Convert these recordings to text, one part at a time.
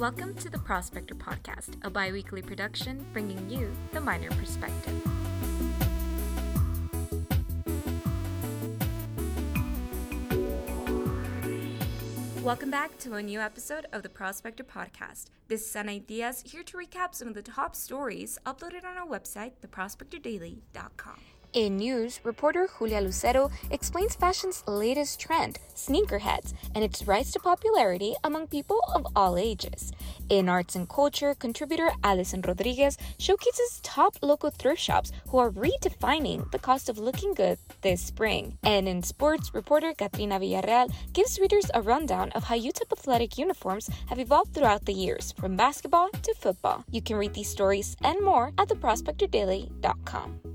Welcome to the Prospector Podcast, a bi weekly production bringing you the Miner perspective. Welcome back to a new episode of the Prospector Podcast. This is Ana Diaz here to recap some of the top stories uploaded on our website, theprospectordaily.com. In news, reporter Julia Lucero explains fashion's latest trend, sneakerheads, and its rise to popularity among people of all ages. In arts and culture, contributor Alison Rodriguez showcases top local thrift shops who are redefining the cost of looking good this spring. And in sports, reporter Katrina Villarreal gives readers a rundown of how UTEP athletic uniforms have evolved throughout the years, from basketball to football. You can read these stories and more at theprospectordaily.com.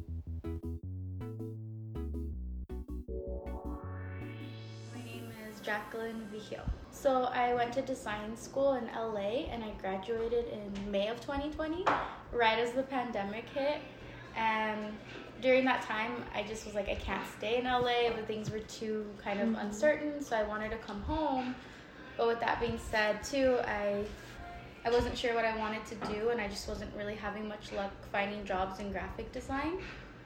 Jacqueline Vigil. So I went to design school in LA and I graduated in May of 2020, right as the pandemic hit. And during that time, I just was like, I can't stay in LA, but things were too kind of mm-hmm. uncertain, so I wanted to come home. But with that being said, too, I I wasn't sure what I wanted to do, and I just wasn't really having much luck finding jobs in graphic design.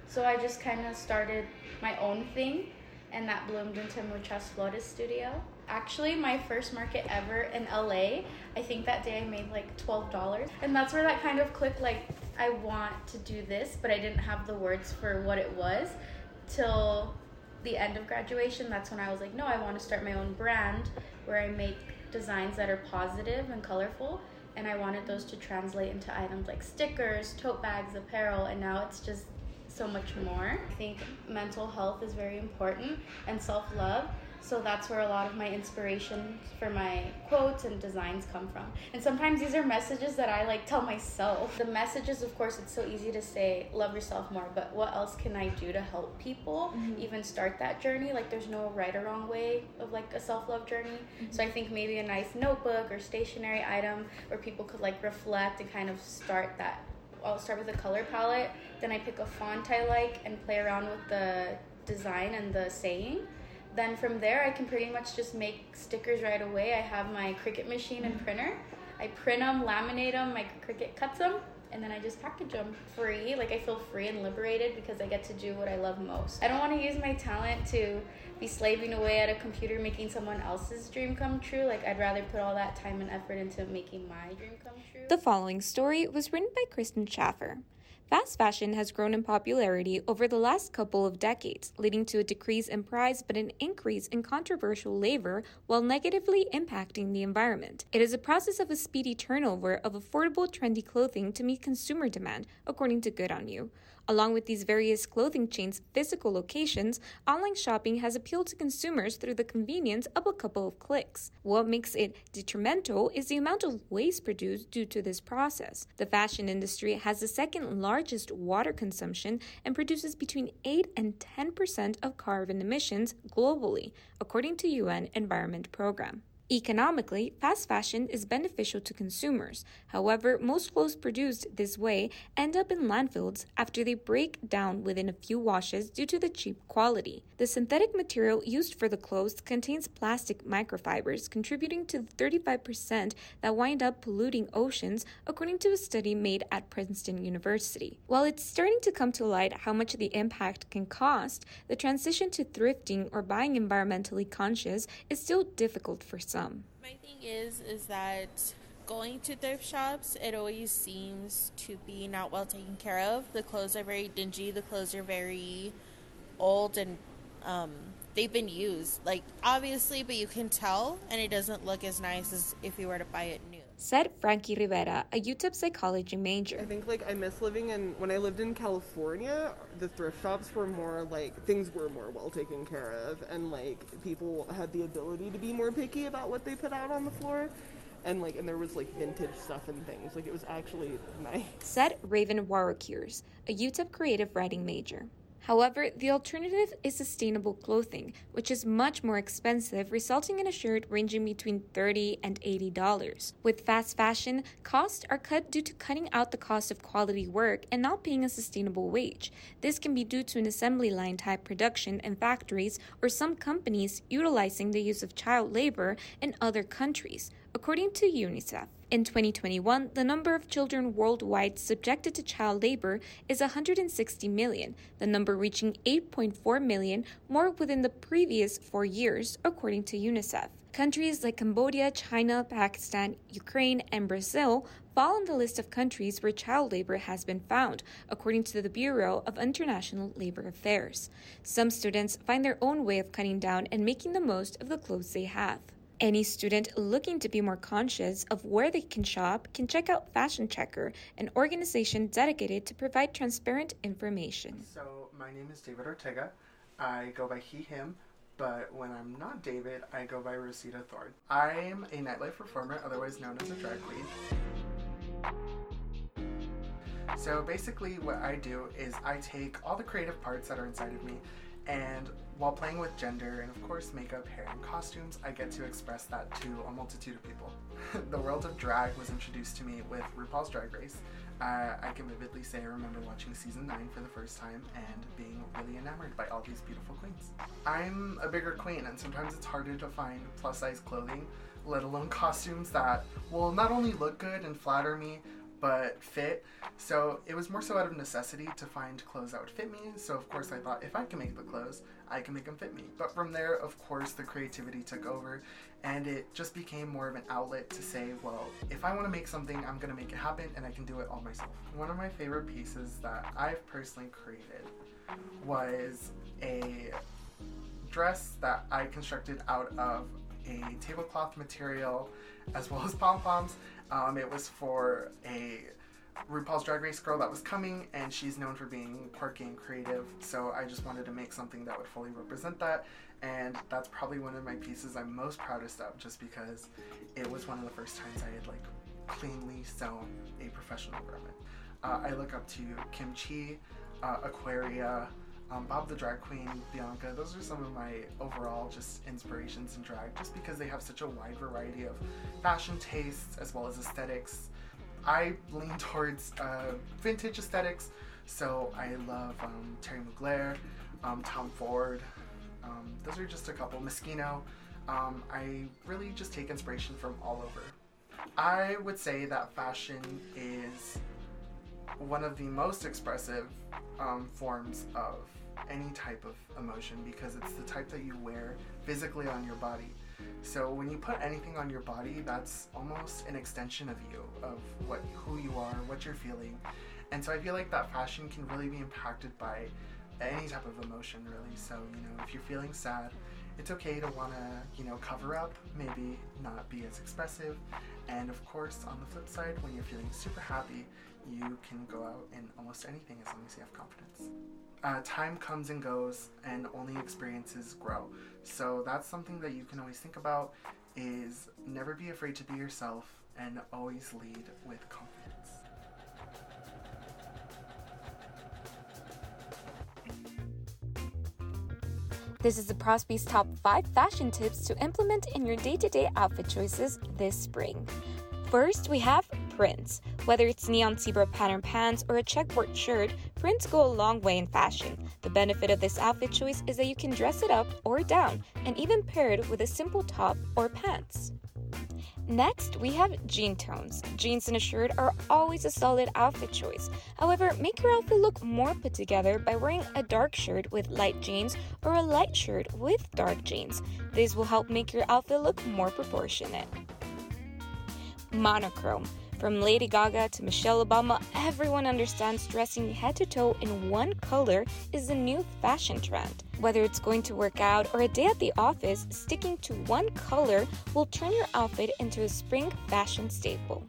So I just kind of started my own thing and that bloomed into Muchas Flores Studio. Actually, my first market ever in LA, I think that day I made like $12. And that's where that kind of clicked like, I want to do this, but I didn't have the words for what it was till the end of graduation. That's when I was like, no, I want to start my own brand where I make designs that are positive and colorful. And I wanted those to translate into items like stickers, tote bags, apparel, and now it's just so much more. I think mental health is very important and self love. So that's where a lot of my inspiration for my quotes and designs come from. And sometimes these are messages that I like tell myself. The messages, of course, it's so easy to say, love yourself more, but what else can I do to help people mm-hmm. even start that journey? Like, there's no right or wrong way of like a self love journey. Mm-hmm. So I think maybe a nice notebook or stationary item where people could like reflect and kind of start that I'll start with a color palette, then I pick a font I like and play around with the design and the saying. Then from there, I can pretty much just make stickers right away. I have my Cricut machine and mm-hmm. printer. I print them, laminate them, my Cricut cuts them, and then I just package them free. Like I feel free and liberated because I get to do what I love most. I don't want to use my talent to be slaving away at a computer making someone else's dream come true. Like I'd rather put all that time and effort into making my dream come true. The following story was written by Kristen Scheaffer. Fast fashion has grown in popularity over the last couple of decades, leading to a decrease in price but an increase in controversial labor while negatively impacting the environment. It is a process of a speedy turnover of affordable, trendy clothing to meet consumer demand, according to Good On You. Along with these various clothing chains' physical locations, online shopping has appealed to consumers through the convenience of a couple of clicks. What makes it detrimental is the amount of waste produced due to this process. The fashion industry has the second largest water consumption and produces between 8 and 10% of carbon emissions globally, according to UN Environment Program. Economically, fast fashion is beneficial to consumers. However, most clothes produced this way end up in landfills after they break down within a few washes due to the cheap quality. The synthetic material used for the clothes contains plastic microfibers, contributing to the 35% that wind up polluting oceans, according to a study made at Princeton University. While it's starting to come to light how much the impact can cost, the transition to thrifting or buying environmentally conscious is still difficult for some some. My thing is, is that going to thrift shops, it always seems to be not well taken care of. The clothes are very dingy. The clothes are very old and um, they've been used. Like obviously, but you can tell, and it doesn't look as nice as if you were to buy it said Frankie Rivera, a UTEP psychology major. I think like I miss living in when I lived in California, the thrift shops were more like things were more well taken care of and like people had the ability to be more picky about what they put out on the floor. And like and there was like vintage stuff and things. Like it was actually nice. Said Raven Warwickers, a UTEP creative writing major. However, the alternative is sustainable clothing, which is much more expensive, resulting in a shirt ranging between 30 and $80. With fast fashion, costs are cut due to cutting out the cost of quality work and not paying a sustainable wage. This can be due to an assembly line type production in factories or some companies utilizing the use of child labor in other countries, according to UNICEF. In 2021, the number of children worldwide subjected to child labor is 160 million, the number reaching 8.4 million more within the previous four years, according to UNICEF. Countries like Cambodia, China, Pakistan, Ukraine, and Brazil fall on the list of countries where child labor has been found, according to the Bureau of International Labor Affairs. Some students find their own way of cutting down and making the most of the clothes they have. Any student looking to be more conscious of where they can shop can check out Fashion Checker, an organization dedicated to provide transparent information. So, my name is David Ortega. I go by he, him, but when I'm not David, I go by Rosita Thorne. I'm a nightlife performer, otherwise known as a drag queen. So basically, what I do is I take all the creative parts that are inside of me and while playing with gender and, of course, makeup, hair, and costumes, I get to express that to a multitude of people. the world of drag was introduced to me with RuPaul's Drag Race. Uh, I can vividly say I remember watching season 9 for the first time and being really enamored by all these beautiful queens. I'm a bigger queen, and sometimes it's harder to find plus size clothing, let alone costumes that will not only look good and flatter me, but fit. So it was more so out of necessity to find clothes that would fit me. So of course I thought if I can make the clothes, I can make them fit me. But from there, of course, the creativity took over and it just became more of an outlet to say, well, if I want to make something, I'm going to make it happen and I can do it all myself. One of my favorite pieces that I've personally created was a dress that I constructed out of a tablecloth material as well as pom poms um, it was for a RuPaul's Drag Race girl that was coming, and she's known for being quirky and creative. So I just wanted to make something that would fully represent that, and that's probably one of my pieces I'm most proudest of, just because it was one of the first times I had like cleanly sewn a professional garment. Uh, I look up to Kim Chi, uh, Aquaria, um, Bob the Drag Queen, Bianca, those are some of my overall just inspirations in drag, just because they have such a wide variety of fashion tastes as well as aesthetics. I lean towards uh, vintage aesthetics, so I love um, Thierry Mugler, um, Tom Ford. Um, those are just a couple. Moschino. Um, I really just take inspiration from all over. I would say that fashion is one of the most expressive um, forms of any type of emotion because it's the type that you wear physically on your body. So when you put anything on your body, that's almost an extension of you, of what who you are, what you're feeling. And so I feel like that fashion can really be impacted by any type of emotion really. So, you know, if you're feeling sad, it's okay to want to, you know, cover up, maybe not be as expressive. And of course, on the flip side, when you're feeling super happy, you can go out in almost anything as long as you have confidence uh, time comes and goes and only experiences grow so that's something that you can always think about is never be afraid to be yourself and always lead with confidence This is the Prosby's top 5 fashion tips to implement in your day to day outfit choices this spring. First, we have prints. Whether it's neon zebra pattern pants or a checkerboard shirt, prints go a long way in fashion. The benefit of this outfit choice is that you can dress it up or down, and even pair it with a simple top or pants. Next, we have jean tones. Jeans and a shirt are always a solid outfit choice. However, make your outfit look more put together by wearing a dark shirt with light jeans or a light shirt with dark jeans. This will help make your outfit look more proportionate. Monochrome. From Lady Gaga to Michelle Obama, everyone understands dressing head to toe in one color is the new fashion trend. Whether it's going to work out or a day at the office, sticking to one color will turn your outfit into a spring fashion staple.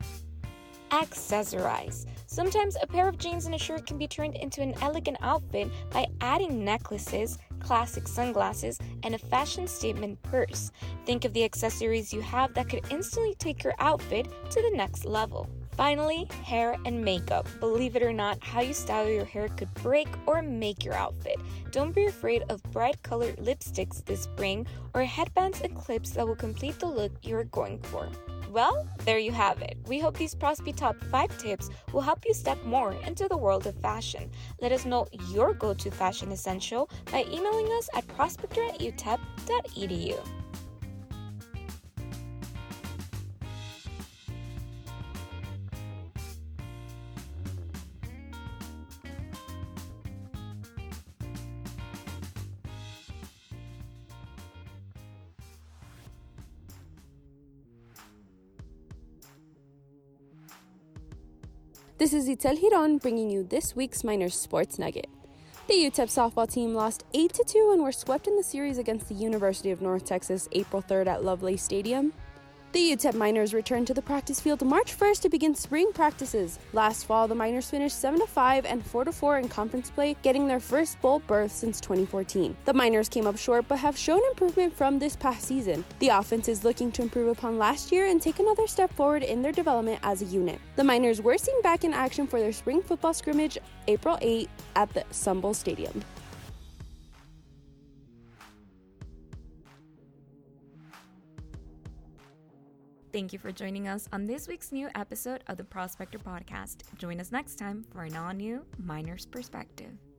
Accessorize. Sometimes a pair of jeans and a shirt can be turned into an elegant outfit by adding necklaces, classic sunglasses, and a fashion statement purse. Think of the accessories you have that could instantly take your outfit to the next level. Finally, hair and makeup. Believe it or not, how you style your hair could break or make your outfit. Don't be afraid of bright colored lipsticks this spring or headbands and clips that will complete the look you're going for. Well, there you have it. We hope these Prosby Top 5 tips will help you step more into the world of fashion. Let us know your go to fashion essential by emailing us at prospector at utep.edu. This is Itzel Hiron bringing you this week's Miners Sports Nugget. The UTEP softball team lost 8 2 and were swept in the series against the University of North Texas April 3rd at Lovelace Stadium. The UTEP Miners returned to the practice field March 1st to begin spring practices. Last fall, the Miners finished 7 5 and 4 4 in conference play, getting their first bowl berth since 2014. The Miners came up short but have shown improvement from this past season. The offense is looking to improve upon last year and take another step forward in their development as a unit. The Miners were seen back in action for their spring football scrimmage April 8 at the Sun Bowl Stadium. Thank you for joining us on this week's new episode of the Prospector Podcast. Join us next time for an all new Miner's Perspective.